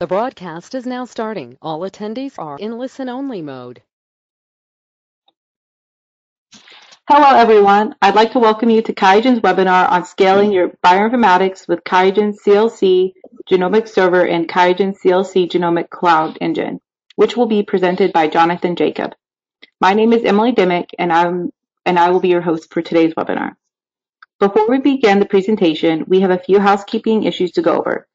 The broadcast is now starting. All attendees are in listen-only mode. Hello, everyone. I'd like to welcome you to QIAGEN's webinar on scaling your bioinformatics with QIAGEN CLC Genomic Server and QIAGEN CLC Genomic Cloud Engine, which will be presented by Jonathan Jacob. My name is Emily Dimick, and I will be your host for today's webinar. Before we begin the presentation, we have a few housekeeping issues to go over.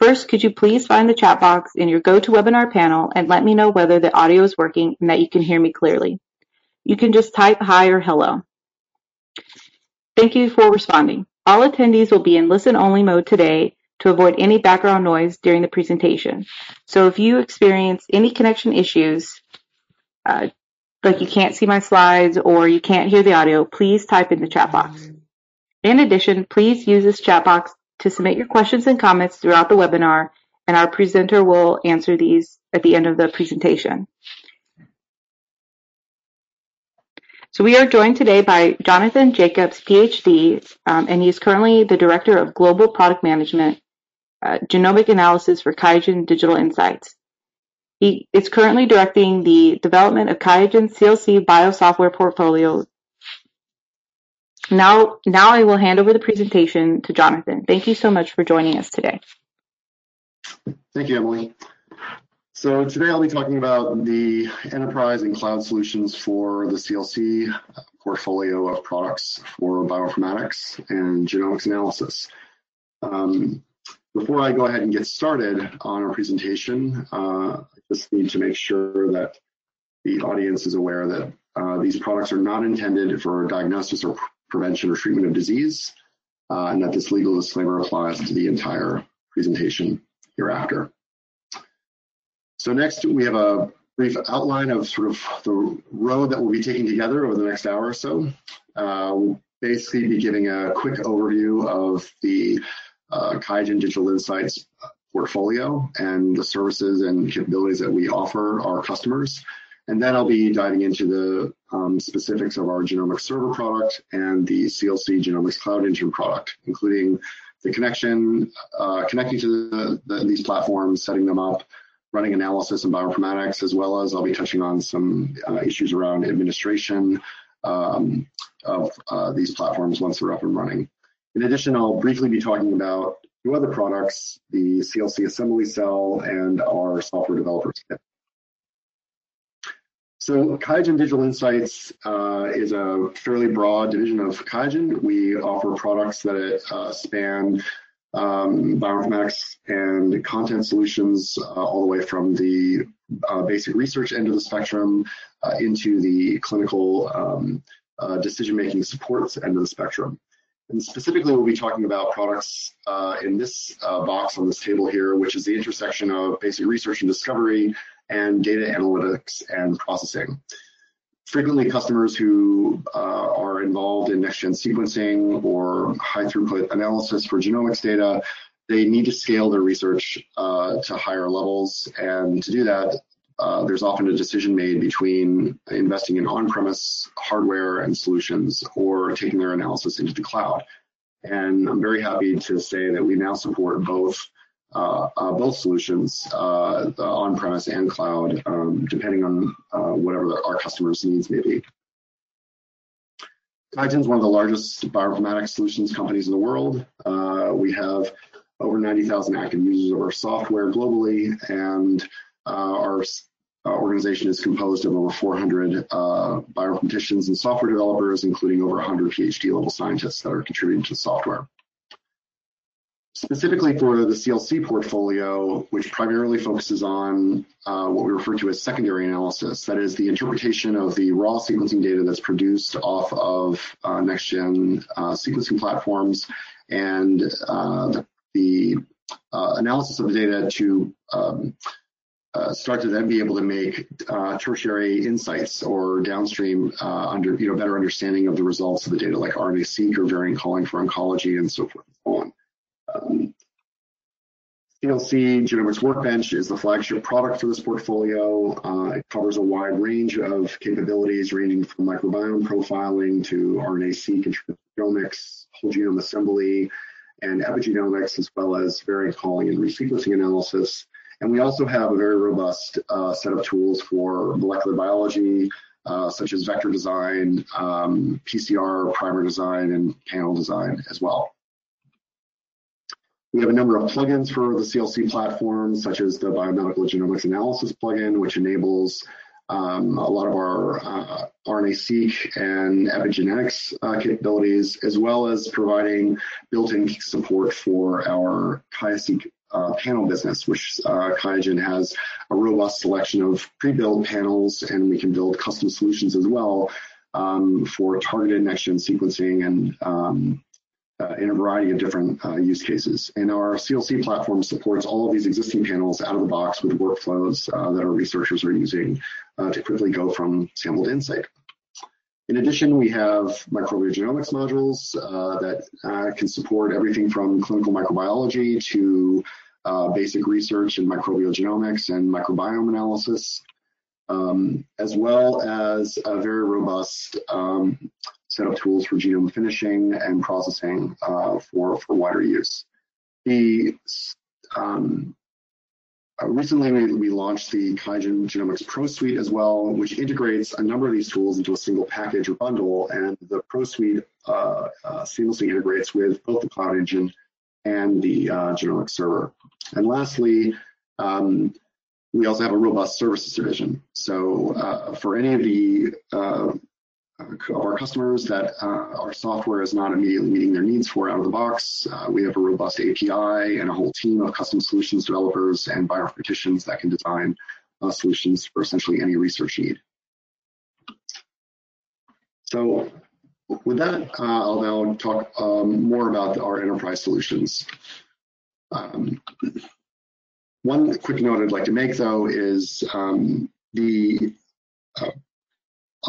First, could you please find the chat box in your GoToWebinar panel and let me know whether the audio is working and that you can hear me clearly. You can just type hi or hello. Thank you for responding. All attendees will be in listen-only mode today to avoid any background noise during the presentation. So if you experience any connection issues, uh, like you can't see my slides or you can't hear the audio, please type in the chat box. In addition, please use this chat box to submit your questions and comments throughout the webinar, and our presenter will answer these at the end of the presentation. So we are joined today by Jonathan Jacobs, PhD, um, and he is currently the Director of Global Product Management, uh, Genomic Analysis for QIAGEN Digital Insights. He is currently directing the development of QIAGEN CLC biosoftware portfolio now, I will hand over the presentation to Jonathan. Thank you so much for joining us today. Thank you, Emily. So today I'll be talking about the enterprise and cloud solutions for the CLC portfolio of products for bioinformatics and genomics analysis. Um, before I go ahead and get started on our presentation, uh, I just need to make sure that the audience is aware that uh, these products are not intended for diagnosis or prevention or treatment of disease, uh, and that this legal disclaimer applies to the entire presentation hereafter. So next, we have a brief outline of sort of the road that we'll be taking together over the next hour or so. Uh, we'll basically be giving a quick overview of the uh, QIAGEN Digital Insights portfolio and the services and capabilities that we offer our customers. And then I'll be diving into the um, specifics of our genomic server product and the CLC Genomics Cloud Engine product, including the connection, uh, connecting to the, the, these platforms, setting them up, running analysis and bioinformatics, as well as I'll be touching on some uh, issues around administration um, of uh, these platforms once they're up and running. In addition, I'll briefly be talking about two other products, the CLC Assembly Cell and our Software Developers Kit. So QIAGEN Digital Insights uh, is a fairly broad division of QIAGEN. We offer products that uh, span um, bioinformatics and content solutions uh, all the way from the uh, basic research end of the spectrum uh, into the clinical um, uh, decision-making supports end of the spectrum. And specifically, we'll be talking about products in this box on this table here, which is the intersection of basic research and discovery and data analytics and processing. Frequently, customers who uh, are involved in next-gen sequencing or high-throughput analysis for genomics data, they need to scale their research uh, to higher levels. And to do that, uh, there's often a decision made between investing in on-premise hardware and solutions or taking their analysis into the cloud. And I'm very happy to say that we now support both both solutions, uh, on-premise and cloud, um, depending on whatever our customers' needs may be. Is one of the largest bioinformatics solutions companies in the world. we have over 90,000 active users of our software globally, and our organization is composed of over 400 uh, bioinformaticians and software developers, including over 100 PhD level scientists that are contributing to the software. Specifically for the CLC portfolio, which primarily focuses on uh, what we refer to as secondary analysis, that is the interpretation of the raw sequencing data that's produced off of uh, next-gen uh, sequencing platforms and uh, the, uh, analysis of the data to um, uh, start to then be able to make tertiary insights or downstream under you know better understanding of the results of the data like RNA-seq or variant calling for oncology and so forth and so on. Um, CLC Genomics Workbench is the flagship product for this portfolio. Uh, it covers a wide range of capabilities ranging from microbiome profiling to RNA-seq and transcriptomics, whole genome assembly, and epigenomics, as well as variant calling and resequencing analysis. And we also have a very robust uh, set of tools for molecular biology, uh, such as vector design, um, PCR, primer design, and panel design as well. We have a number of plugins for the CLC platform, such as the biomedical genomics analysis plugin, which enables um, a lot of our uh, RNA-seq and epigenetics uh, capabilities, as well as providing built-in support for our QIAseq uh, panel business, which uh, QIAGEN has a robust selection of pre-built panels, and we can build custom solutions as well um, for targeted next-gen sequencing and um, uh, in a variety of different uh, use cases. And our CLC platform supports all of these existing panels out of the box with workflows uh, that our researchers are using uh, to quickly go from sample to insight. In addition, we have microbial genomics modules uh, that uh, can support everything from clinical microbiology to basic research in microbial genomics and microbiome analysis. Um, as well as a very robust um, set of tools for genome finishing and processing uh, for, for wider use. The, um, uh, recently, we, we, launched the QIAGEN Genomics Pro Suite as well, which integrates a number of these tools into a single package or bundle. And the Pro Suite uh, uh seamlessly integrates with both the Cloud Engine and the uh, Genomics Server. And lastly, um, we also have a robust services division. So for any of the of our customers that uh, our software is not immediately meeting their needs for out of the box. Uh, we have a robust API and a whole team of custom solutions developers and bioinformaticians that can design uh, solutions for essentially any research need. So with that, uh, I'll now talk um, more about our enterprise solutions. Um, one quick note I'd like to make, though, is um, the uh,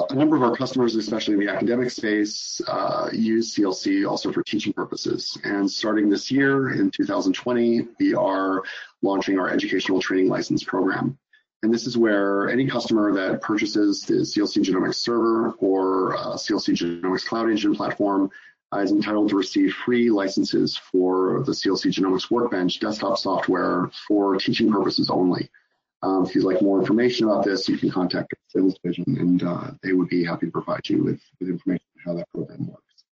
a number of our customers, especially in the academic space, uh, use CLC also for teaching purposes. And starting this year in 2020, we are launching our educational training license program. And this is where any customer that purchases the CLC Genomics server or uh, CLC Genomics Cloud Engine platform uh, is entitled to receive free licenses for the CLC Genomics Workbench desktop software for teaching purposes only. Um, if you'd like more information about this, you can contact our sales division and uh, they would be happy to provide you with, with information on how that program works.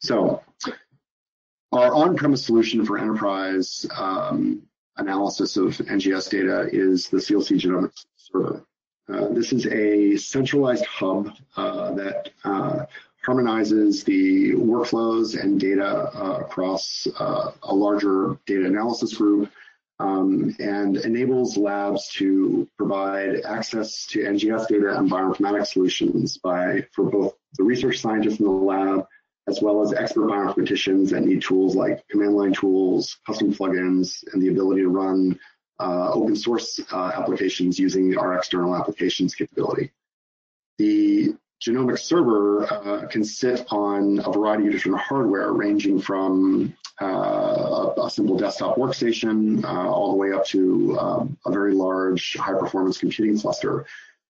So our on-premise solution for enterprise um, analysis of NGS data is the CLC Genomics Server. Uh, this is a centralized hub uh, that uh, harmonizes the workflows and data uh, across uh, a larger data analysis group um, and enables labs to provide access to NGS data and bioinformatics solutions by for both the research scientists in the lab as well as expert bioinformaticians that need tools like command line tools, custom plugins, and the ability to run uh, open source uh, applications using our external applications capability. The genomic server uh, can sit on a variety of different hardware ranging from uh, a simple desktop workstation uh, all the way up to um, a very large high performance computing cluster.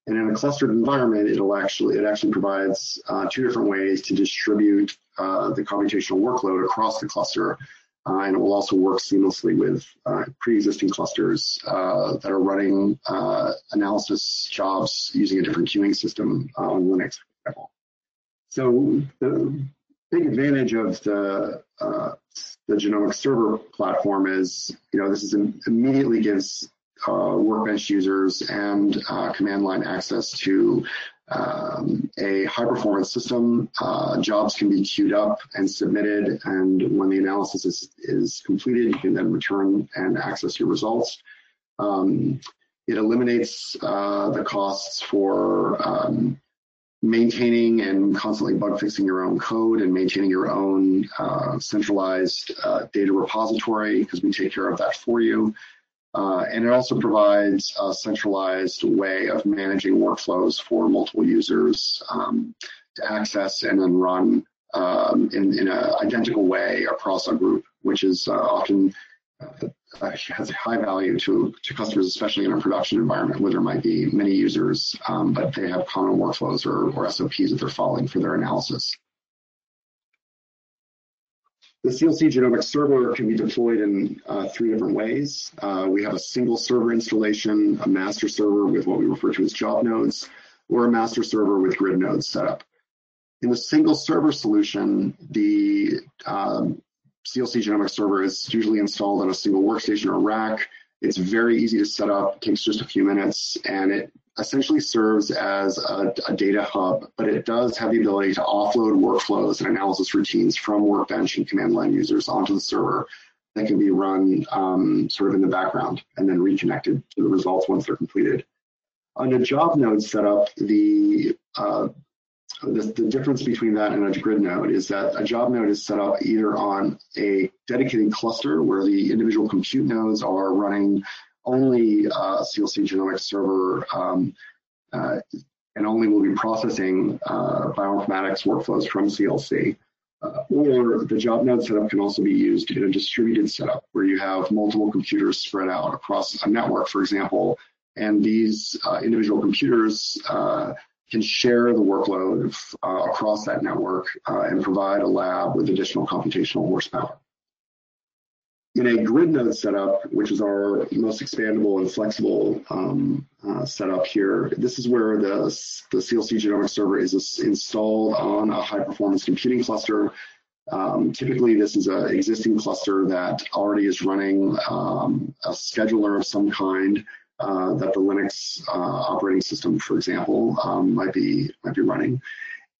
And in a clustered environment, it'll actually it actually provides uh, two different ways to distribute uh, the computational workload across the cluster, uh, and it will also work seamlessly with uh, pre-existing clusters that are running analysis jobs using a different queuing system on Linux. So the big advantage of the uh, the genomic server platform is, you know, this is immediately gives uh, workbench users and uh, command line access to um, a high performance system. Uh, jobs can be queued up and submitted, and when the analysis is, is completed, you can then return and access your results. Um, it eliminates uh, the costs for um, maintaining and constantly bug fixing your own code and maintaining your own uh, centralized uh, data repository because we take care of that for you. Uh, and it also provides a centralized way of managing workflows for multiple users um, to access and then run um, in, in an identical way across a group, which is uh, often uh, has a high value to, to customers, especially in a production environment where there might be many users, um, but they have common workflows or, or SOPs that they're following for their analysis. The CLC Genomics Server can be deployed in uh, three different ways. Uh, we have a single server installation, a master server with what we refer to as job nodes, or a master server with grid nodes set up. In the single server solution, the um, CLC Genomics Server is usually installed on a single workstation or rack. It's very easy to set up, takes just a few minutes, and it essentially serves as a, a, data hub, but it does have the ability to offload workflows and analysis routines from Workbench and command line users onto the server that can be run um, sort of in the background and then reconnected to the results once they're completed. On a job node setup, the, uh, the, the difference between that and a grid node is that a job node is set up either on a dedicated cluster where the individual compute nodes are running only uh, CLC genomics server um, uh, and only will be processing uh, bioinformatics workflows from CLC. Uh, or the job node setup can also be used in a distributed setup where you have multiple computers spread out across a network, for example, and these uh, individual computers can share the workload across that network and provide a lab with additional computational horsepower. In a grid node setup, which is our most expandable and flexible um, uh, setup here, this is where the, the CLC genomics server is installed on a high performance computing cluster. Um, typically, this is an existing cluster that already is running um, a scheduler of some kind uh, that the Linux uh, operating system, for example, um, might be might be running.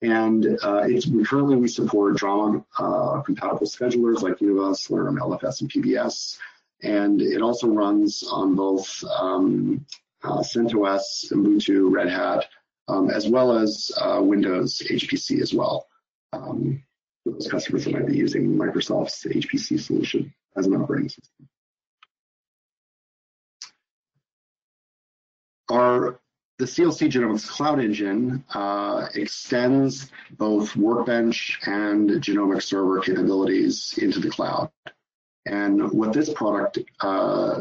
And uh, it's, currently we support DRMAA uh, compatible schedulers like Univa, Slurm, LFS, and PBS. And it also runs on both um, uh, CentOS, Ubuntu, Red Hat, um, as well as uh, Windows HPC as well. Um, for those customers that might be using Microsoft's HPC solution as an operating system. Our the CLC Genomics Cloud Engine uh, extends both Workbench and Genomics Server capabilities into the cloud. And what this product uh,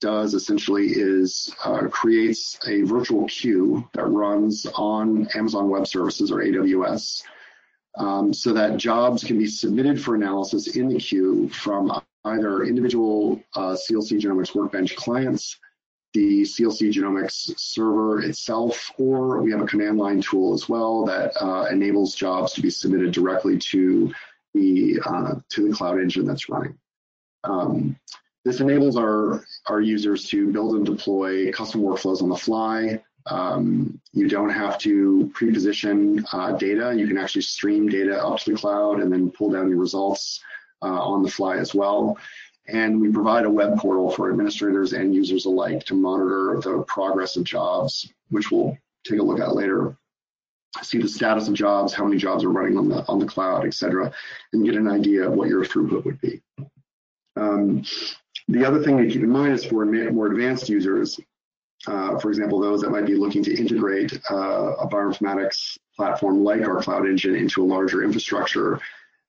does essentially is uh, creates a virtual queue that runs on Amazon Web Services or AWS um, so that jobs can be submitted for analysis in the queue from either individual uh, CLC Genomics Workbench clients the CLC Genomics server itself, or we have a command line tool as well that uh, enables jobs to be submitted directly to the uh, to the cloud engine that's running. Um, this enables our our users to build and deploy custom workflows on the fly. Um, you don't have to pre-position uh, data. You can actually stream data up to the cloud and then pull down your results uh, on the fly as well. And we provide a web portal for administrators and users alike to monitor the progress of jobs, which we'll take a look at later. See the status of jobs, how many jobs are running on the on the cloud, et cetera, and get an idea of what your throughput would be. Um, the other thing to keep in mind is for more advanced users, uh, for example, those that might be looking to integrate uh, a bioinformatics platform like our cloud engine into a larger infrastructure,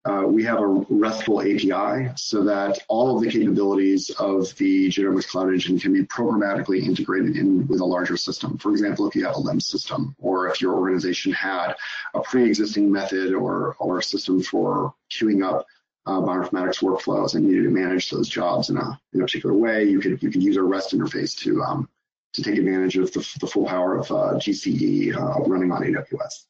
uh, we have a RESTful API so that all of the capabilities of the Genomics Cloud Engine can be programmatically integrated in with a larger system. For example, if you have a LIMS system, or if your organization had a pre-existing method or, or a system for queuing up uh, bioinformatics workflows and needed to manage those jobs in a, in a particular way, you could you could use our REST interface to um, to take advantage of the, the full power of uh, GCE uh, running on AWS.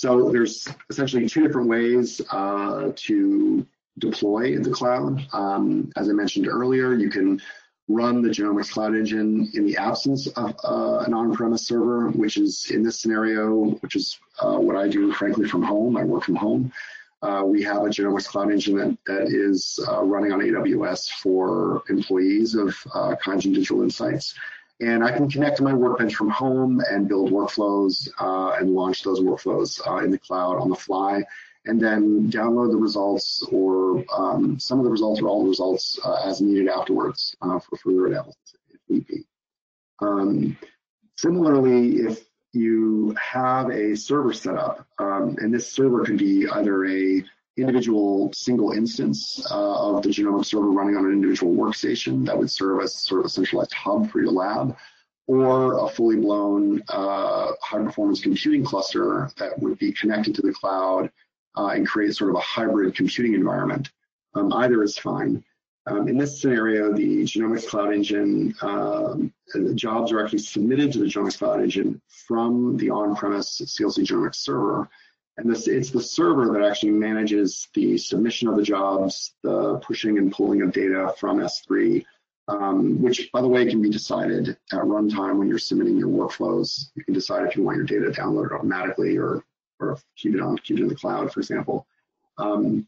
So there's essentially two different ways uh, to deploy in the cloud. Um, as I mentioned earlier, you can run the Genomics Cloud Engine in the absence of uh, an on-premise server, which is in this scenario, which is uh, what I do, frankly, from home. I work from home. Uh, we have a Genomics Cloud Engine that, that is uh, running on AWS for employees of uh, Digital Insights. And I can connect to my workbench from home and build workflows uh, and launch those workflows uh, in the cloud on the fly, and then download the results or um, some of the results or all the results uh, as needed afterwards uh, for further analysis if need be. Um, similarly, if you have a server set up, um, and this server could be either a individual single instance uh, of the genomic server running on an individual workstation that would serve as sort of a centralized hub for your lab, or a fully blown uh, high performance computing cluster that would be connected to the cloud uh, and create sort of a hybrid computing environment. Um, either is fine. Um, in this scenario, the Genomics Cloud Engine, um, the jobs are actually submitted to the Genomics Cloud Engine from the on-premise CLC Genomics server. And this, it's the server that actually manages the submission of the jobs, the pushing and pulling of data from S3, um, which, by the way, can be decided at runtime when you're submitting your workflows. You can decide if you want your data downloaded automatically or, or keep it on, keep it in the cloud, for example. Um,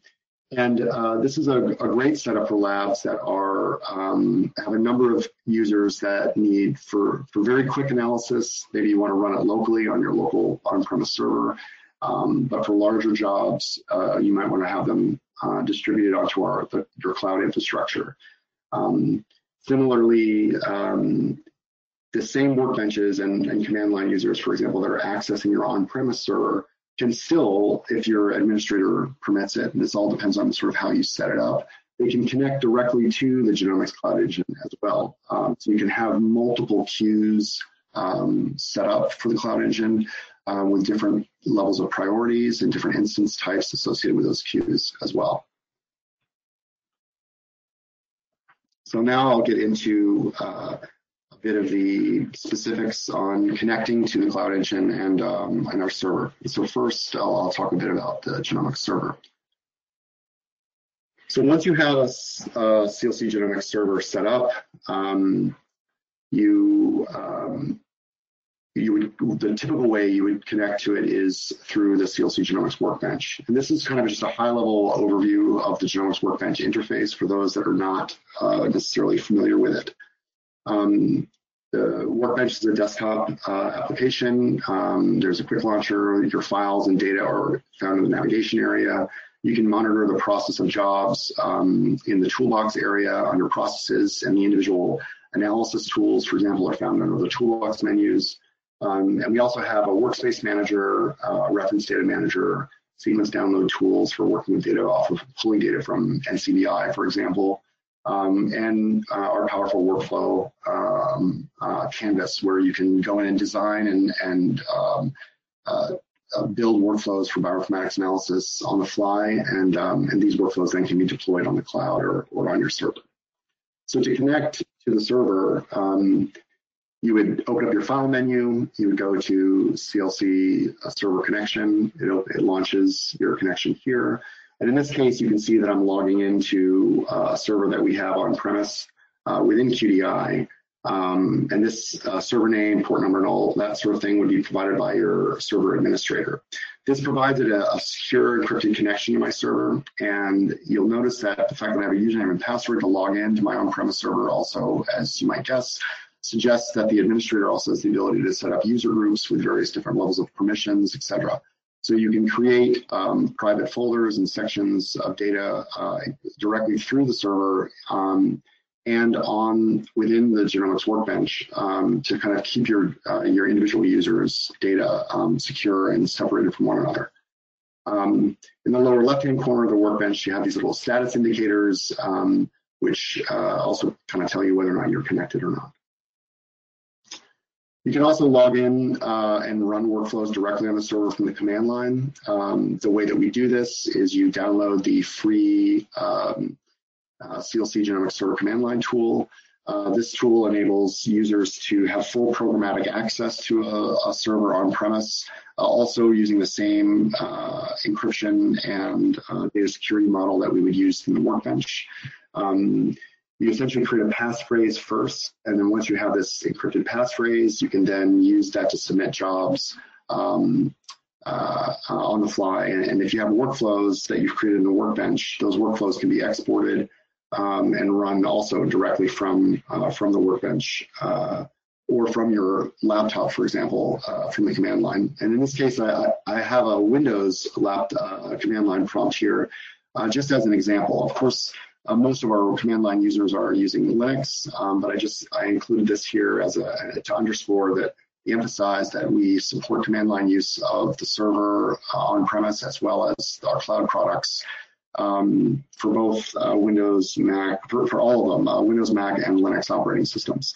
and uh, this is a, a, great setup for labs that are um, have a number of users that need for, for very quick analysis. Maybe you want to run it locally on your local on-premise server. Um, but for larger jobs, uh, you might want to have them uh, distributed onto our the, your cloud infrastructure. Um, similarly, um, the same workbenches and, and command line users, for example, that are accessing your on-premise server can still, if your administrator permits it, and this all depends on sort of how you set it up, they can connect directly to the Genomics Cloud Engine as well. Um, so you can have multiple queues um, set up for the Cloud Engine uh, with different levels of priorities and different instance types associated with those queues as well. So now I'll get into uh, a bit of the specifics on connecting to the Cloud Engine and, um, and our server. So first, I'll, I'll, talk a bit about the genomics server. So once you have a, a CLC genomics server set up, um, you um, you would the typical way you would connect to it is through the CLC Genomics Workbench. And this is kind of just a high level overview of the Genomics Workbench interface for those that are not uh, necessarily familiar with it. Um, the Workbench is a desktop uh, application. Um, there's a quick launcher. Your files and data are found in the navigation area. You can monitor the process of jobs um, in the toolbox area under processes and the individual analysis tools, for example, are found under the toolbox menus. Um, and we also have a workspace manager, uh, reference data manager, sequence download tools for working with data off of pulling data from NCBI, for example um, and uh, our powerful workflow um, uh, canvas where you can go in and design and, and um, uh, uh build workflows for bioinformatics analysis on the fly, and, um, and these workflows then can be deployed on the cloud or, or on your server. So to connect to the server, um, you would open up your file menu, you would go to CLC uh, server connection, it, it launches your connection here. And in this case, you can see that I'm logging into uh, a server that we have on premise uh, within QDI. Um, and this uh, server name, port number, and all that sort of thing would be provided by your server administrator. This provides a, a secure encrypted connection to my server. And you'll notice that the fact that I have a username and password to log in to my on-premise server also, as you might guess, suggests that the administrator also has the ability to set up user groups with various different levels of permissions, etc. So you can create um, private folders and sections of data uh, directly through the server um, and on within the Genomics Workbench um, to kind of keep your uh, your individual users' data um, secure and separated from one another. Um, in the lower left-hand corner of the workbench, you have these little status indicators, um, which uh, also kind of tell you whether or not you're connected or not. You can also log in uh, and run workflows directly on the server from the command line. Um, the way that we do this is you download the free um, uh, CLC Genomics Server command line tool. Uh, this tool enables users to have full programmatic access to a, a server on premise, uh, also using the same uh, encryption and uh, data security model that we would use in the workbench. Um, you essentially create a passphrase first, and then once you have this encrypted passphrase, you can then use that to submit jobs um, uh, uh, on the fly. And, and, if you have workflows that you've created in the workbench, those workflows can be exported um, and run also directly from uh, from the workbench uh, or from your laptop, for example, uh, from the command line. And in this case, I, I have a Windows laptop uh, command line prompt here, just as an example. Of course, uh, most of our command line users are using Linux, um, but I just I included this here as a to underscore that emphasize that we support command line use of the server uh, on premise as well as our cloud products um, for both uh, Windows, Mac, for, for all of them, uh, Windows, Mac, and Linux operating systems.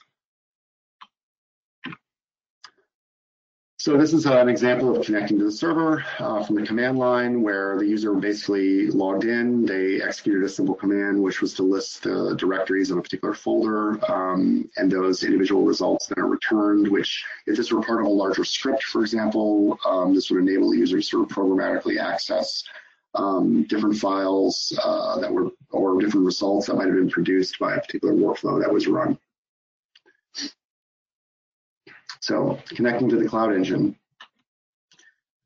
So this is an example of connecting to the server uh, from the command line where the user basically logged in. They executed a simple command, which was to list the directories of a particular folder, um, and those individual results then are returned, which if this were part of a larger script, for example, um, this would enable the user to sort of programmatically access um, different files uh, that were, or different results that might have been produced by a particular workflow that was run. So connecting to the Cloud Engine.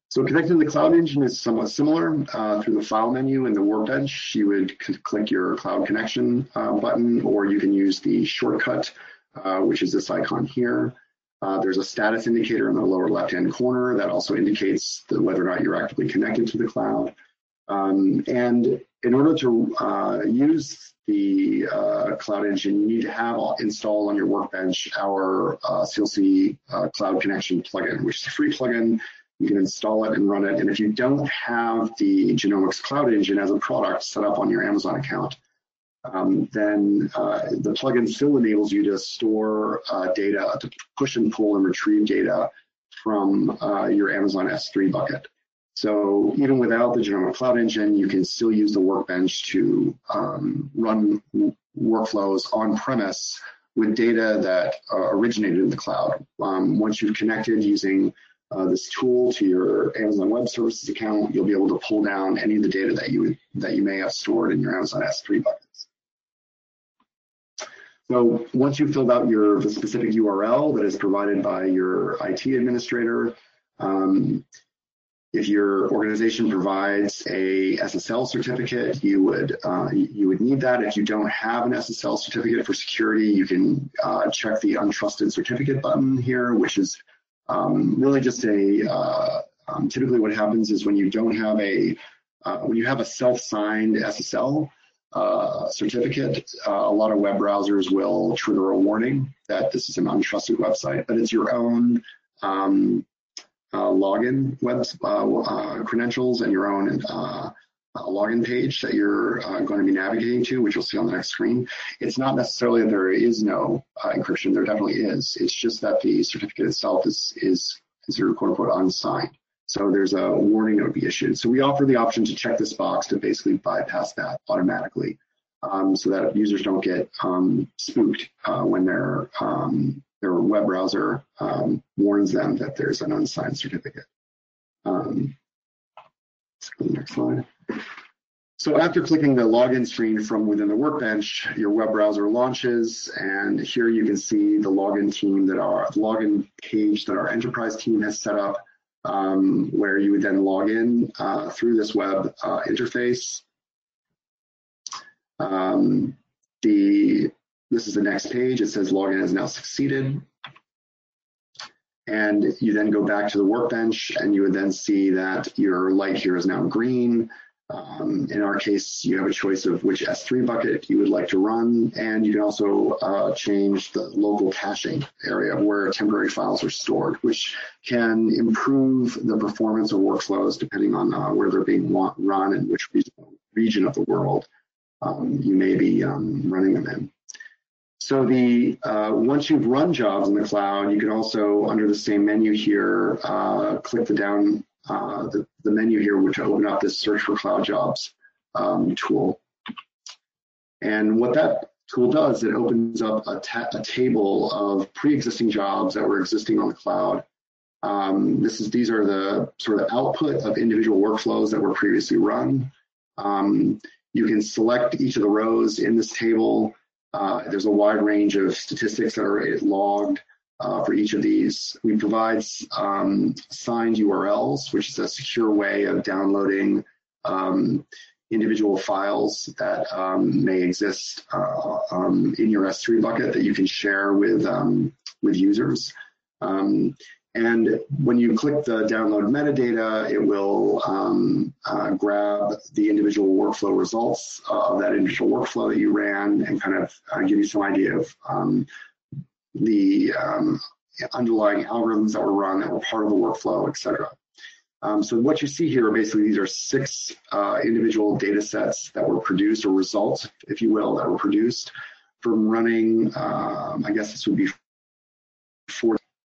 So connecting to the Cloud Engine is somewhat similar. Uh, through the File menu in the Workbench, you would click your Cloud Connection uh, button, or you can use the shortcut, uh, which is this icon here. Uh, there's a status indicator in the lower left-hand corner that also indicates the, whether or not you're actively connected to the cloud. Um, and in order to uh, use the uh, Cloud Engine, you need to have installed on your Workbench our uh, CLC uh, Cloud Connection plugin, which is a free plugin. You can install it and run it. And if you don't have the Genomics Cloud Engine as a product set up on your Amazon account, um, then uh, the plugin still enables you to store uh, data, to push and pull and retrieve data from your Amazon S3 bucket. So even without the Genomic Cloud Engine, you can still use the Workbench to um, run workflows on premise with data that uh, originated in the cloud. Um, once you've connected using uh, this tool to your Amazon Web Services account, you'll be able to pull down any of the data that you that you may have stored in your Amazon S3 buckets. So once you've filled out your specific URL that is provided by your IT administrator, um, if your organization provides a SSL certificate, you would uh, you would need that. If you don't have an SSL certificate for security, you can uh, check the untrusted certificate button here, which is um, really just a uh, um, typically what happens is when you don't have a uh, when you have a self-signed SSL uh, certificate, uh, a lot of web browsers will trigger a warning that this is an untrusted website, but it's your own um, login web uh, uh, credentials and your own login page that you're going to be navigating to, which you'll see on the next screen. It's not necessarily that there is no encryption. There definitely is. It's just that the certificate itself is is considered quote unquote unsigned. So there's a warning that would be issued. So we offer the option to check this box to basically bypass that automatically um, so that users don't get um, spooked uh, when they're um, their web browser um, warns them that there's an unsigned certificate. Um, next slide. So after clicking the login screen from within the workbench, your web browser launches, and here you can see the login team that our login page that our enterprise team has set up, um, where you would then log in uh, through this web uh, interface. Um, the this is the next page. It says login has now succeeded. And you then go back to the workbench and you would then see that your light here is now green. Um, in our case, you have a choice of which S3 bucket you would like to run, and you can also uh, change the local caching area where temporary files are stored, which can improve the performance of workflows depending on uh, where they're being run and which region of the world um, you may be um, running them in. So the uh, once you've run jobs in the cloud, you can also, under the same menu here, uh, click the down uh, the, the menu here, which will open up this search for cloud jobs um, tool. And what that tool does, it opens up a, ta a table of pre-existing jobs that were existing on the cloud. Um, this is these are the sort of output of individual workflows that were previously run. Um, you can select each of the rows in this table uh, there's a wide range of statistics that are logged uh, for each of these. We provide um, signed URLs, which is a secure way of downloading um, individual files that um, may exist uh, um, in your S3 bucket that you can share with um, with users. And when you click the download metadata, it will um, uh, grab the individual workflow results uh, of that individual workflow that you ran and kind of uh, give you some idea of um, the um, underlying algorithms that were run that were part of the workflow, et cetera. Um, so what you see here are basically these are six uh, individual data sets that were produced or results, if you will, that were produced from running, um, I guess this would be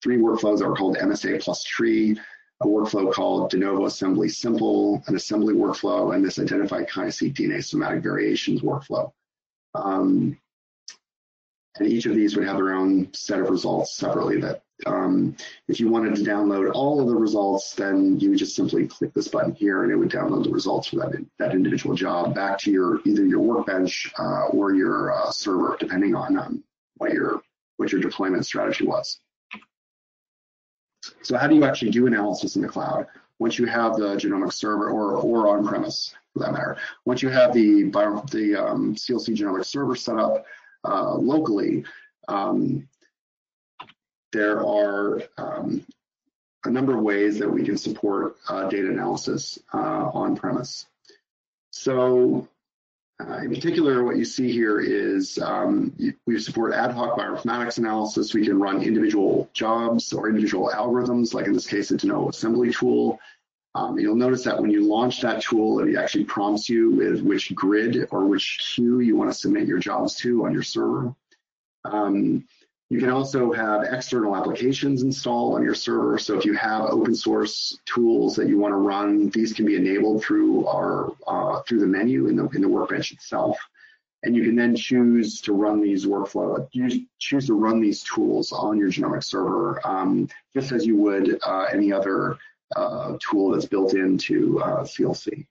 three workflows that are called MSA plus tree, a workflow called de novo assembly simple, an assembly workflow, and this identified kinase DNA somatic variations workflow. Um, and each of these would have their own set of results separately that um, if you wanted to download all of the results, then you would just simply click this button here and it would download the results for that, that individual job back to your either your workbench uh, or your uh, server, depending on um, what your what your deployment strategy was. So how do you actually do analysis in the cloud? Once you have the genomic server or, or on-premise for that matter, once you have the, the um, CLC genomic server set up uh, locally, um, there are um, a number of ways that we can support uh, data analysis uh, on premise. So uh, in particular, what you see here is um, we support ad hoc bioinformatics analysis. We can run individual jobs or individual algorithms, like in this case, a de novo assembly tool. Um, you'll notice that when you launch that tool, it actually prompts you with which grid or which queue you want to submit your jobs to on your server. Um, you can also have external applications installed on your server. So if you have open source tools that you want to run, these can be enabled through our uh, through the menu in the in the workbench itself. And you can then choose to run these workflow, choose to run these tools on your genomic server, um, just as you would uh, any other uh, tool that's built into uh, CLC.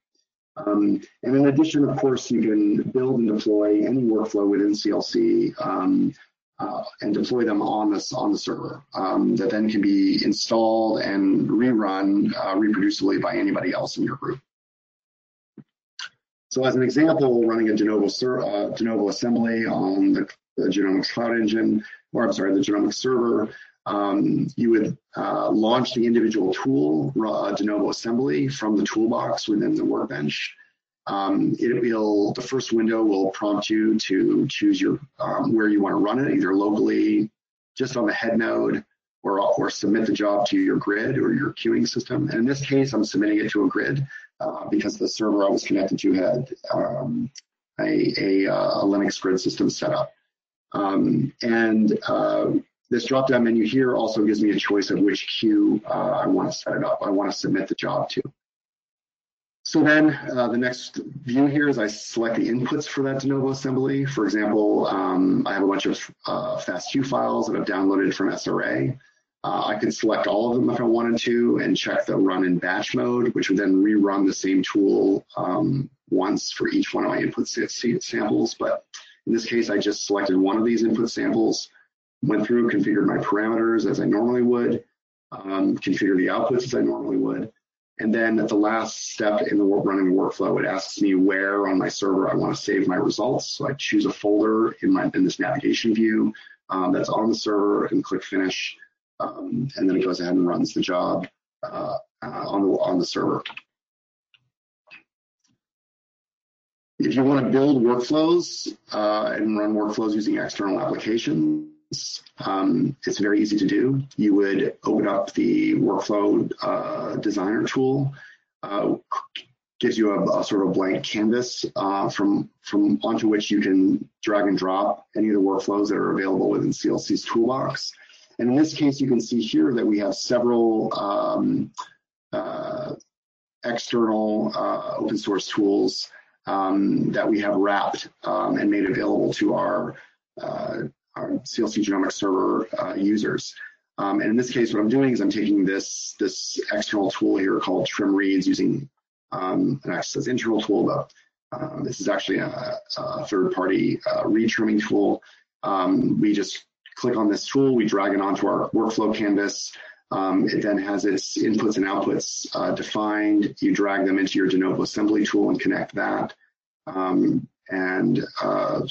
Um, and in addition, of course, you can build and deploy any workflow within CLC um, uh, and deploy them on this on the server um, that then can be installed and rerun uh, reproducibly by anybody else in your group. So as an example, running a de novo, uh, assembly on the, the, Genomics Cloud Engine, or I'm sorry, the Genomics server, um, you would uh, launch the individual tool, uh, assembly from the toolbox within the workbench. Um, it will, the first window will prompt you to choose your um, where you want to run it, either locally, just on the head node, or, or submit the job to your grid or your queuing system. And in this case, I'm submitting it to a grid uh, because the server I was connected to had um, a, a, uh, a, Linux grid system set up. Um, and uh, this drop-down menu here also gives me a choice of which queue uh, I want to set it up. I want to submit the job to. So then uh, the next view here is I select the inputs for that de novo assembly. For example, um, I have a bunch of uh, FASTQ files that I've downloaded from SRA. Uh, I can select all of them if I wanted to and check the run in batch mode, which would then rerun the same tool um, once for each one of my input samples. But in this case, I just selected one of these input samples, went through, configured my parameters as I normally would, um, configure the outputs as I normally would, and then at the last step in the running workflow, it asks me where on my server I want to save my results. So I choose a folder in my in this navigation view um, that's on the server and click finish. Um, and then it goes ahead and runs the job uh, uh, on the on the server. If you want to build workflows uh, and run workflows using external applications, um, it's very easy to do. You would open up the workflow uh, designer tool, uh, gives you a, a, sort of blank canvas uh, from from onto which you can drag and drop any of the workflows that are available within CLC's toolbox. And in this case, you can see here that we have several um, uh, external uh, open source tools um, that we have wrapped um, and made available to our uh, our CLC genomics server uh, users. Um, and in this case, what I'm doing is I'm taking this, this external tool here called trim reads using um, an access internal tool, but uh, this is actually a, a third-party uh, read trimming tool. Um, we just click on this tool, we drag it onto our workflow canvas. Um, it then has its inputs and outputs uh, defined. You drag them into your de novo assembly tool and connect that. Um, and uh,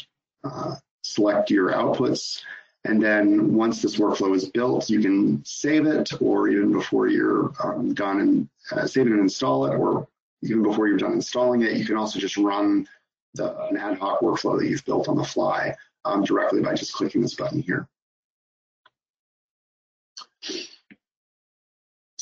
uh, select your outputs. And then once this workflow is built, you can save it, or even before you're um, done and uh, save it and install it, or even before you're done installing it, you can also just run the, an ad hoc workflow that you've built on the fly um, directly by just clicking this button here.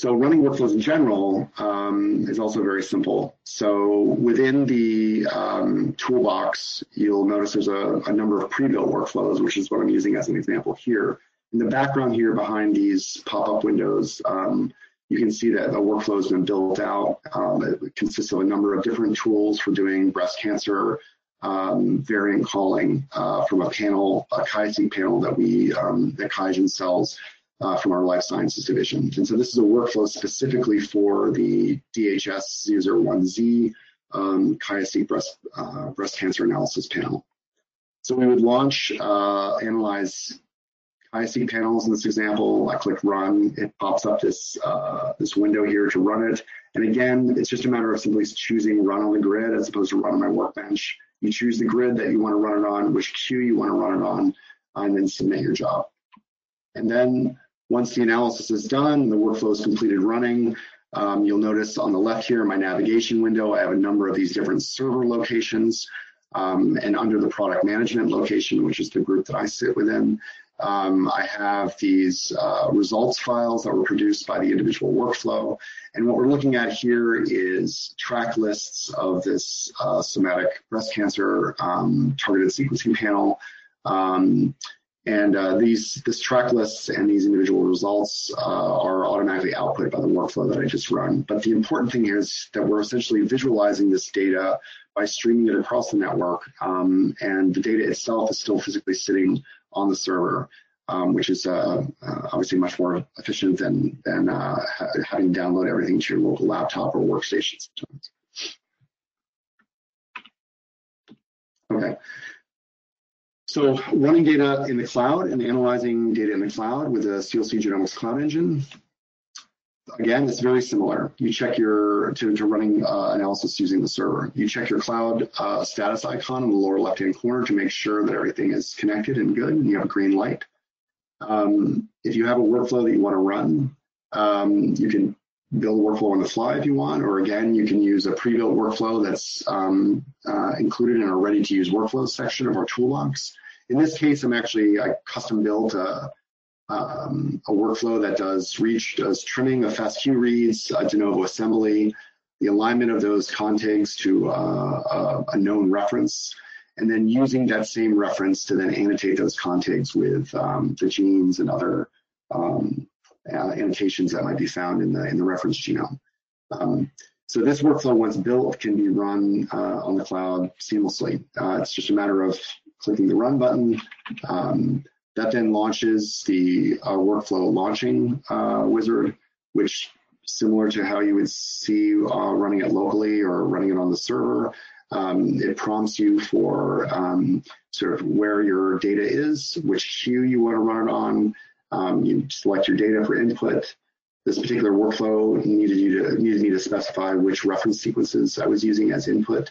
So running workflows in general um, is also very simple. So within the um, toolbox, you'll notice there's a, a, number of pre-built workflows, which is what I'm using as an example here. In the background here behind these pop-up windows, um, you can see that the workflow has been built out. Um, it consists of a number of different tools for doing breast cancer um, variant calling uh, from a panel, a QIAseq panel that we um, that QIAGEN sells uh, from our life sciences division. And so this is a workflow specifically for the DHS 001Z um, breast, uh, breast cancer analysis panel. So we would launch, uh, analyze QIAseq panels in this example. I click run, it pops up this, uh, this window here to run it. And again, it's just a matter of simply choosing run on the grid as opposed to run on my workbench. You choose the grid that you want to run it on, which queue you want to run it on, and then submit your job. And then once the analysis is done, the workflow is completed running, um, you'll notice on the left here, my navigation window, I have a number of these different server locations. Um, and under the product management location, which is the group that I sit within, um, I have these uh, results files that were produced by the individual workflow. And what we're looking at here is track lists of this uh, somatic breast cancer um, targeted sequencing panel. And uh, these this track lists and these individual results uh, are automatically output by the workflow that I just run. But the important thing here is that we're essentially visualizing this data by streaming it across the network, um, and the data itself is still physically sitting on the server, um, which is uh, uh obviously much more efficient than than uh, having to download everything to your local laptop or workstation sometimes. Okay. So running data in the cloud and analyzing data in the cloud with the CLC Genomics Cloud Engine, again, it's very similar. You check your, to, to running uh, analysis using the server. You check your cloud uh, status icon in the lower left-hand corner to make sure that everything is connected and good and you have a green light. Um, if you have a workflow that you want to run, um, you can build a workflow on the fly if you want, or again, you can use a pre-built workflow that's um, uh, included in our ready-to-use workflows section of our toolbox. In this case, I'm actually, I custom built a, um, a workflow that does reach, does trimming of FASTQ reads, de novo assembly, the alignment of those contigs to uh, a, a, known reference, and then using that same reference to then annotate those contigs with um, the genes and other um, uh, annotations that might be found in the in the reference genome. Um, so this workflow, once built, can be run uh, on the cloud seamlessly. Uh, it's just a matter of clicking the run button. Um, that then launches the uh, workflow launching uh, wizard, which similar to how you would see uh, running it locally or running it on the server. Um, it prompts you for um, sort of where your data is, which queue you want to run it on. Um, you select your data for input. This particular workflow needed you to needed me to specify which reference sequences I was using as input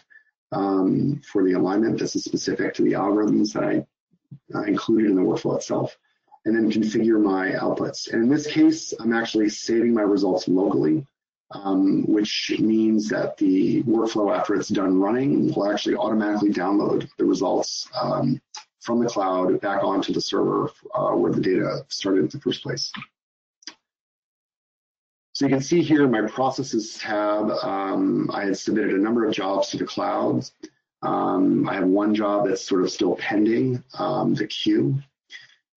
um, for the alignment. This is specific to the algorithms that I uh, included in the workflow itself, and then configure my outputs. And in this case, I'm actually saving my results locally, um, which means that the workflow, after it's done running, will actually automatically download the results um, from the cloud back onto the server uh, where the data started in the first place. So you can see here my processes tab, um, I had submitted a number of jobs to the cloud. Um, I have one job that's sort of still pending, um, the queue.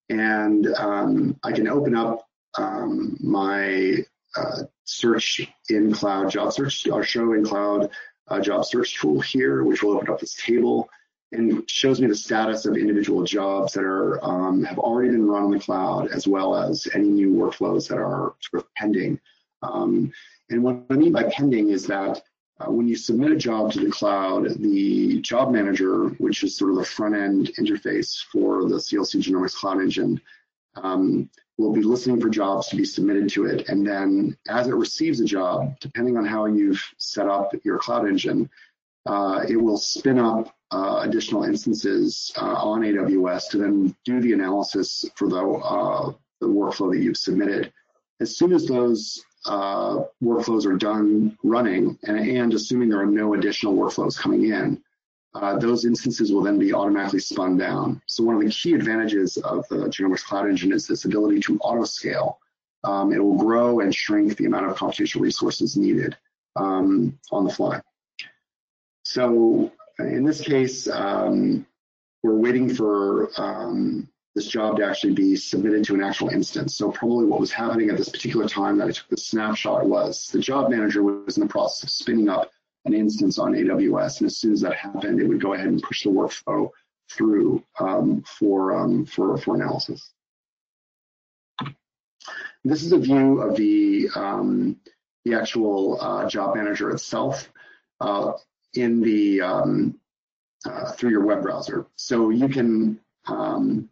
And um, I can open up um, my uh, search in cloud job search, or show in cloud uh, job search tool here, which will open up this table and shows me the status of individual jobs that are um, have already been run on the cloud, as well as any new workflows that are sort of pending. Um, and what I mean by pending is that uh, when you submit a job to the cloud, the job manager, which is sort of the front end interface for the CLC Genomics Cloud Engine, um, will be listening for jobs to be submitted to it. And then as it receives a job, depending on how you've set up your cloud engine, uh, it will spin up uh, additional instances uh, on AWS to then do the analysis for the, uh, the workflow that you've submitted. As soon as those uh, workflows are done running, and, and, assuming there are no additional workflows coming in, uh, those instances will then be automatically spun down. So one of the key advantages of the Genomics Cloud Engine is this ability to auto scale. Um, it will grow and shrink the amount of computational resources needed um, on the fly. So in this case, um, we're waiting for um, this job to actually be submitted to an actual instance. So probably what was happening at this particular time that I took the snapshot was the job manager was in the process of spinning up an instance on AWS. And as soon as that happened, it would go ahead and push the workflow through um, for, um, for, for analysis. This is a view of the, um, the actual uh, job manager itself uh, in the um, uh, through your web browser. So you can um,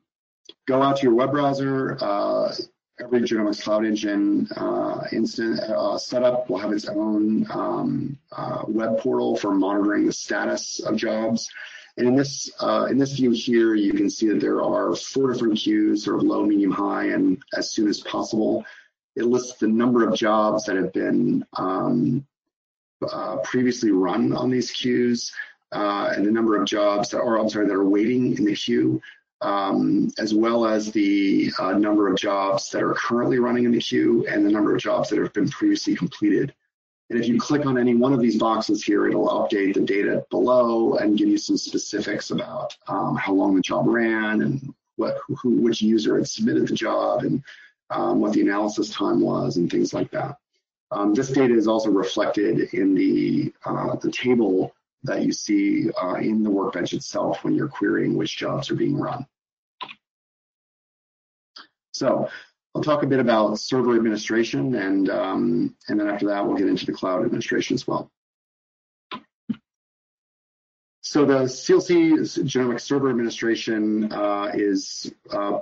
go out to your web browser. Uh, every Genomics Cloud Engine uh, instant uh, setup will have its own um, uh, web portal for monitoring the status of jobs. And in this uh, in this view here, you can see that there are four different queues, sort of low, medium, high, and as soon as possible. It lists the number of jobs that have been um, uh, previously run on these queues and the number of jobs that are, I'm sorry, that are waiting in the queue um, as well as the uh, number of jobs that are currently running in the queue and the number of jobs that have been previously completed. And if you click on any one of these boxes here, it'll update the data below and give you some specifics about um, how long the job ran and what who, which user had submitted the job and um, what the analysis time was and things like that. Um, this data is also reflected in the, uh, the table that you see uh, in the workbench itself when you're querying which jobs are being run. So I'll talk a bit about server administration and, um, and then after that we'll get into the cloud administration as well. So the CLC genomic server administration uh, is uh,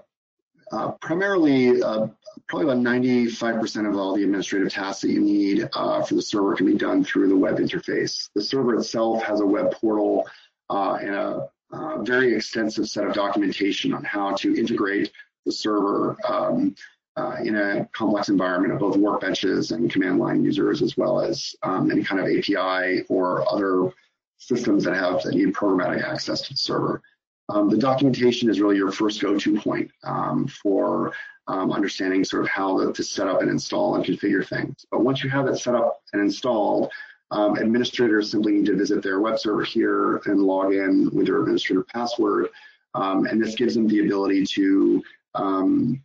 uh, primarily uh, probably about 95% of all the administrative tasks that you need uh, for the server can be done through the web interface. The server itself has a web portal uh, and a, a, very extensive set of documentation on how to integrate the server um, uh, in a complex environment of both workbenches and command line users, as well as um, any kind of API or other systems that have that need programmatic access to the server. Um, the documentation is really your first go-to point um, for um, understanding sort of how to, to, set up and install and configure things. But once you have it set up and installed, um, administrators simply need to visit their web server here and log in with their administrator password. Um, and this gives them the ability to um,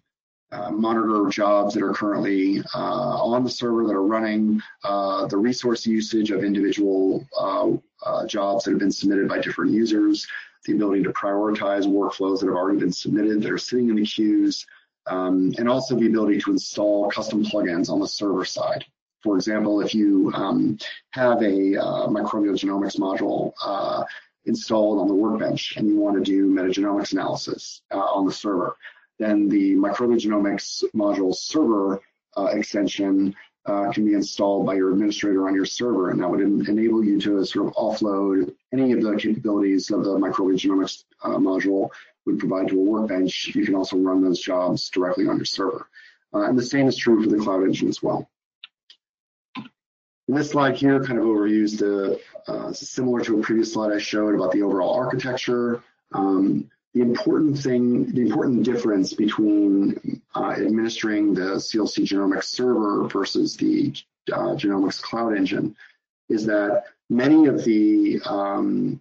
uh, monitor jobs that are currently uh, on the server that are running, uh, the resource usage of individual uh, uh, jobs that have been submitted by different users, the ability to prioritize workflows that have already been submitted that are sitting in the queues, um, and also the ability to install custom plugins on the server side. For example, if you um, have a uh, microbial genomics module installed on the workbench and you want to do metagenomics analysis on the server, then the microbial genomics module server uh, extension uh, can be installed by your administrator on your server, and that would en enable you to sort of offload any of the capabilities of the microbial genomics uh, module would provide to a workbench. You can also run those jobs directly on your server. Uh, and the same is true for the Cloud Engine as well. And this slide here kind of overviews the, uh, similar to a previous slide I showed about the overall architecture. Um, the important thing, the important difference between uh, administering the CLC Genomics server versus the uh, Genomics Cloud Engine is that many of the um,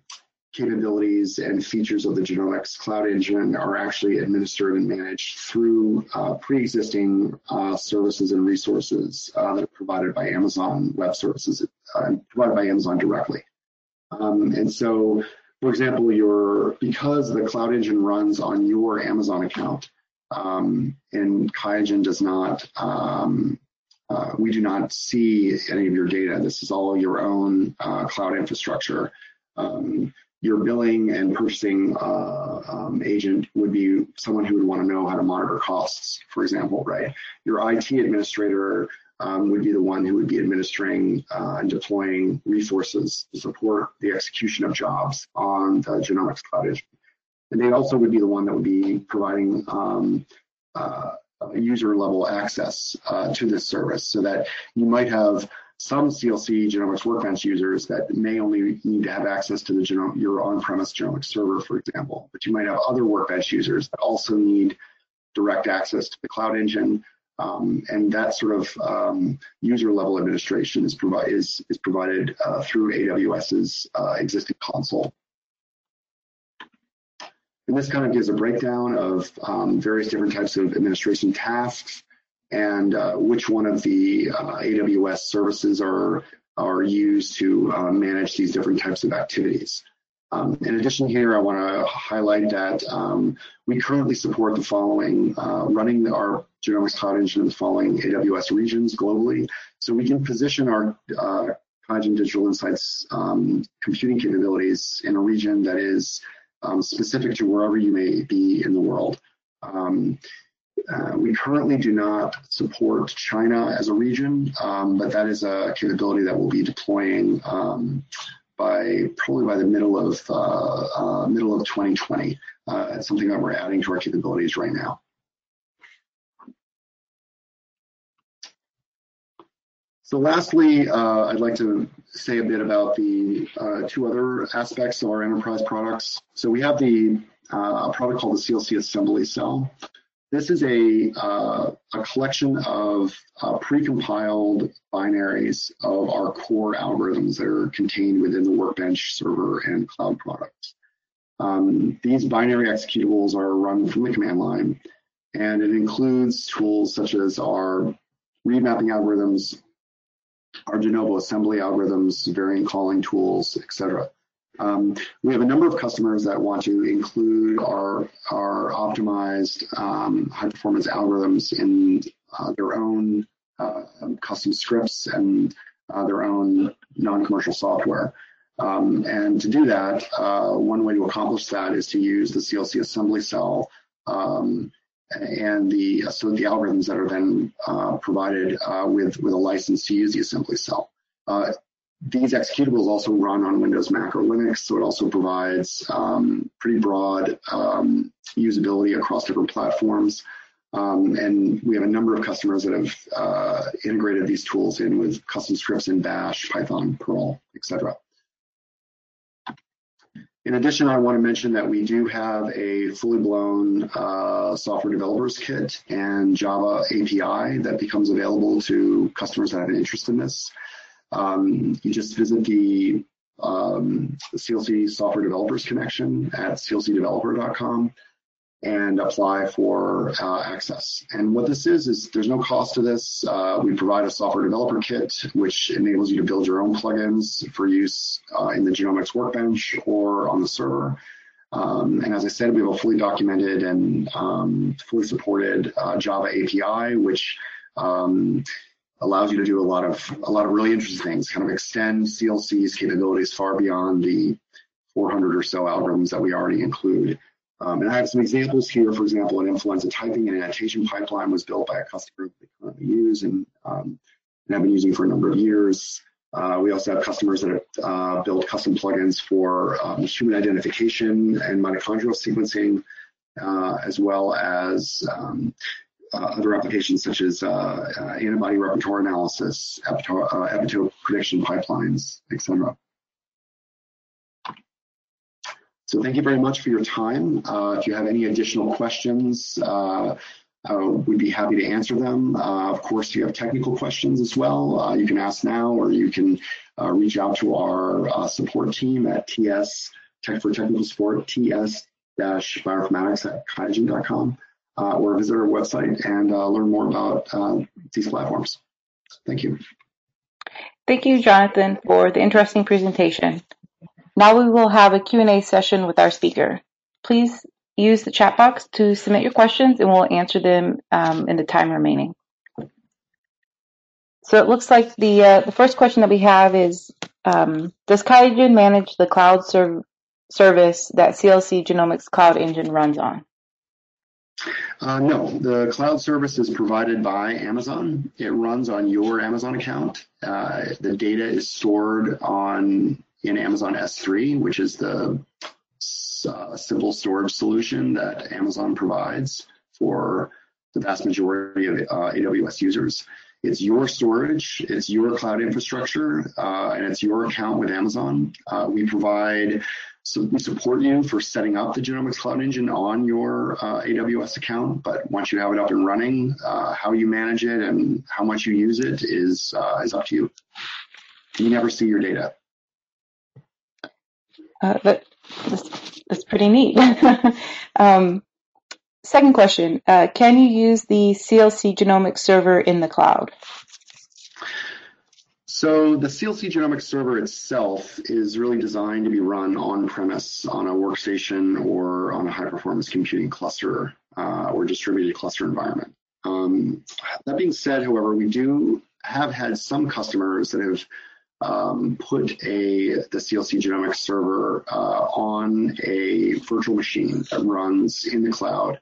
capabilities and features of the Genomics Cloud Engine are actually administered and managed through uh, pre-existing uh, services and resources uh, that are provided by Amazon Web Services, uh, provided by Amazon directly. Um, and so for example, your because the Cloud Engine runs on your Amazon account, um, and QIAGEN does not, um, uh, we do not see any of your data. This is all your own uh, cloud infrastructure. Um, your billing and purchasing uh, um, agent would be someone who would want to know how to monitor costs, for example, right? Your IT administrator um, would be the one who would be administering uh, and deploying resources to support the execution of jobs on the genomics cloud. And they also would be the one that would be providing um, uh, user level access uh, to this service so that you might have some CLC genomics workbench users that may only need to have access to the genome, your on-premise genomics server, for example, but you might have other workbench users that also need direct access to the cloud engine. Um, and that sort of um, user level administration is, provi is, is provided uh, through AWS's uh, existing console. And this kind of gives a breakdown of um, various different types of administration tasks and uh, which one of the uh, AWS services are, are used to uh, manage these different types of activities. Um, in addition here, I want to highlight that um, we currently support the following, uh, running our genomics cloud engine in the following AWS regions globally. So we can position our uh, QIAGEN Digital Insights um, computing capabilities in a region that is um, specific to wherever you may be in the world. Um, uh, we currently do not support China as a region, um, but that is a capability that we'll be deploying um, by probably by the middle of uh, uh, middle of 2020. Uh, it's something that we're adding to our capabilities right now. So lastly, uh, I'd like to say a bit about the uh, two other aspects of our enterprise products. So we have the a product called the CLC Assembly Cell. This is a, uh, a collection of uh, precompiled binaries of our core algorithms that are contained within the Workbench server and cloud products. Um, these binary executables are run from the command line, and it includes tools such as our read mapping algorithms, our de novo assembly algorithms, variant calling tools, etc. Um, we have a number of customers that want to include our, our optimized um, high performance algorithms in uh, their own uh, custom scripts and uh, their own non-commercial software. Um, and to do that, uh, one way to accomplish that is to use the CLC assembly cell um, and the so the algorithms that are then uh, provided uh, with with a license to use the assembly cell. Uh, these executables also run on Windows, Mac, or Linux, so it also provides um, pretty broad um, usability across different platforms. Um, and we have a number of customers that have uh, integrated these tools in with custom scripts in Bash, Python, Perl, etc. In addition, I want to mention that we do have a fully blown uh, software developers kit and Java API that becomes available to customers that have an interest in this. Um, you just visit the, um, CLC software developers connection at clcdeveloper.com and apply for uh, access. And what this is, is there's no cost to this. Uh, we provide a software developer kit, which enables you to build your own plugins for use uh, in the genomics workbench or on the server. Um, and as I said, we have a fully documented and um, fully supported uh, Java API, which um, allows you to do a lot of a lot of really interesting things, kind of extend CLC's capabilities far beyond the 400 or so algorithms that we already include. Um, and I have some examples here. For example, an influenza typing and annotation pipeline was built by a customer that they currently use and, um, and have been using for a number of years. Uh, we also have customers that have uh, built custom plugins for um, human identification and mitochondrial sequencing, uh, as well as um, other applications such as uh, uh, antibody repertoire analysis, epitope, epitope prediction pipelines, etc. So thank you very much for your time. Uh, if you have any additional questions, uh, uh, we'd be happy to answer them. Uh, of course, if you have technical questions as well, uh, you can ask now or you can uh, reach out to our support team at TS, Tech for Technical Support, ts-bioinformatics at QIAGEN.com, or visit our website and learn more about these platforms. Thank you. Thank you, Jonathan, for the interesting presentation. Now we will have a Q&A session with our speaker. Please use the chat box to submit your questions and we'll answer them um, in the time remaining. So it looks like the uh, the first question that we have is, um, does QIAGEN manage the cloud serv service that CLC Genomics Cloud Engine runs on? Uh, no, the cloud service is provided by Amazon. It runs on your Amazon account. Uh, the data is stored on in Amazon S3, which is the uh, simple storage solution that Amazon provides for the vast majority of uh, AWS users. It's your storage, it's your cloud infrastructure, uh, and it's your account with Amazon. Uh, we provide, so we support you for setting up the Genomics Cloud Engine on your uh, AWS account, but once you have it up and running, uh, how you manage it and how much you use it is, is up to you. You never see your data. Uh, but that's pretty neat. um, second question, uh, can you use the CLC genomic server in the cloud? So the CLC Genomics server itself is really designed to be run on-premise on a workstation or on a high-performance computing cluster uh, or distributed cluster environment. Um, that being said, however, we do have had some customers that have um, put a the CLC Genomics server uh, on a virtual machine that runs in the cloud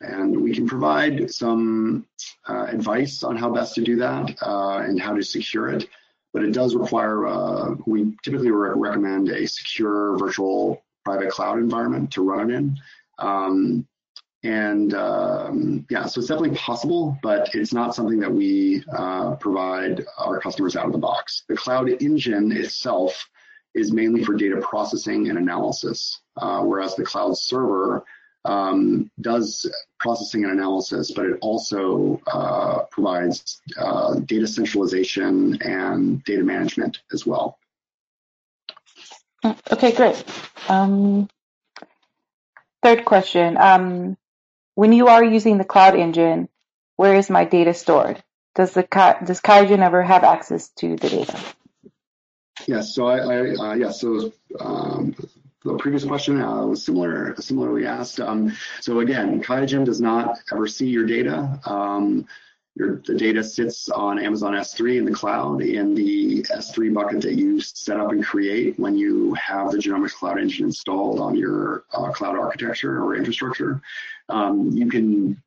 and we can provide some uh, advice on how best to do that uh, and how to secure it but it does require, uh, we typically re recommend a secure virtual private cloud environment to run it in. Um, and um, yeah, so it's definitely possible, but it's not something that we uh, provide our customers out of the box. The cloud engine itself is mainly for data processing and analysis, uh, whereas the cloud server um, does processing and analysis, but it also uh, provides uh, data centralization and data management as well. Okay, great. Um, third question. Um, when you are using the cloud engine, where is my data stored? Does the does QIAGEN ever have access to the data? Yes. So I, I uh, yeah. So um, the previous question uh, was similar, similarly asked. Um, so again, QIAGEN does not ever see your data. Um, your, the data sits on Amazon S3 in the cloud in the S3 bucket that you set up and create when you have the Genomics Cloud Engine installed on your uh, cloud architecture or infrastructure. Um, you can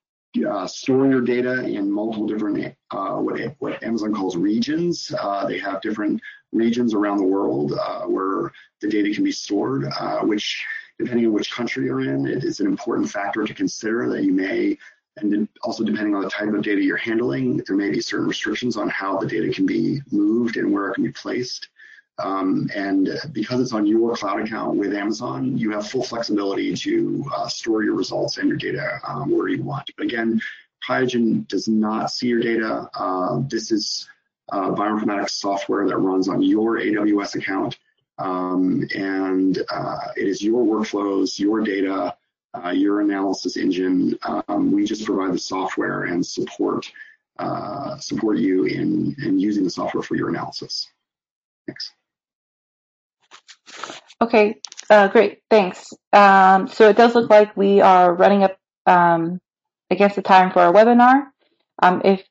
uh, store your data in multiple different uh, what, what Amazon calls regions. Uh, they have different regions around the world uh, where the data can be stored, uh, which depending on which country you're in, it is an important factor to consider that you may, and also depending on the type of data you're handling, there may be certain restrictions on how the data can be moved and where it can be placed. Um, and because it's on your cloud account with Amazon, you have full flexibility to uh, store your results and your data um, where you want. But again, QIAGEN does not see your data. Uh, this is uh, bioinformatics software that runs on your AWS account. Um, and uh, it is your workflows, your data, uh, your analysis engine. Um, we just provide the software and support uh, support you in, in using the software for your analysis. Thanks. Okay, uh, great, thanks. Um, so it does look like we are running up um, against the time for our webinar. Um, if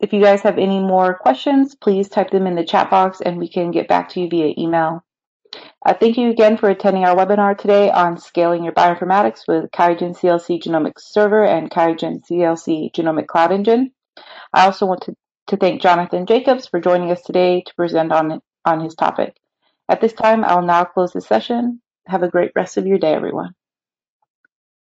if you guys have any more questions, please type them in the chat box and we can get back to you via email. Uh, thank you again for attending our webinar today on scaling your bioinformatics with QIAGEN CLC Genomics Server and QIAGEN CLC Genomic Cloud Engine. I also want to, to thank Jonathan Jacobs for joining us today to present on, on his topic. At this time, I'll now close the session. Have a great rest of your day, everyone.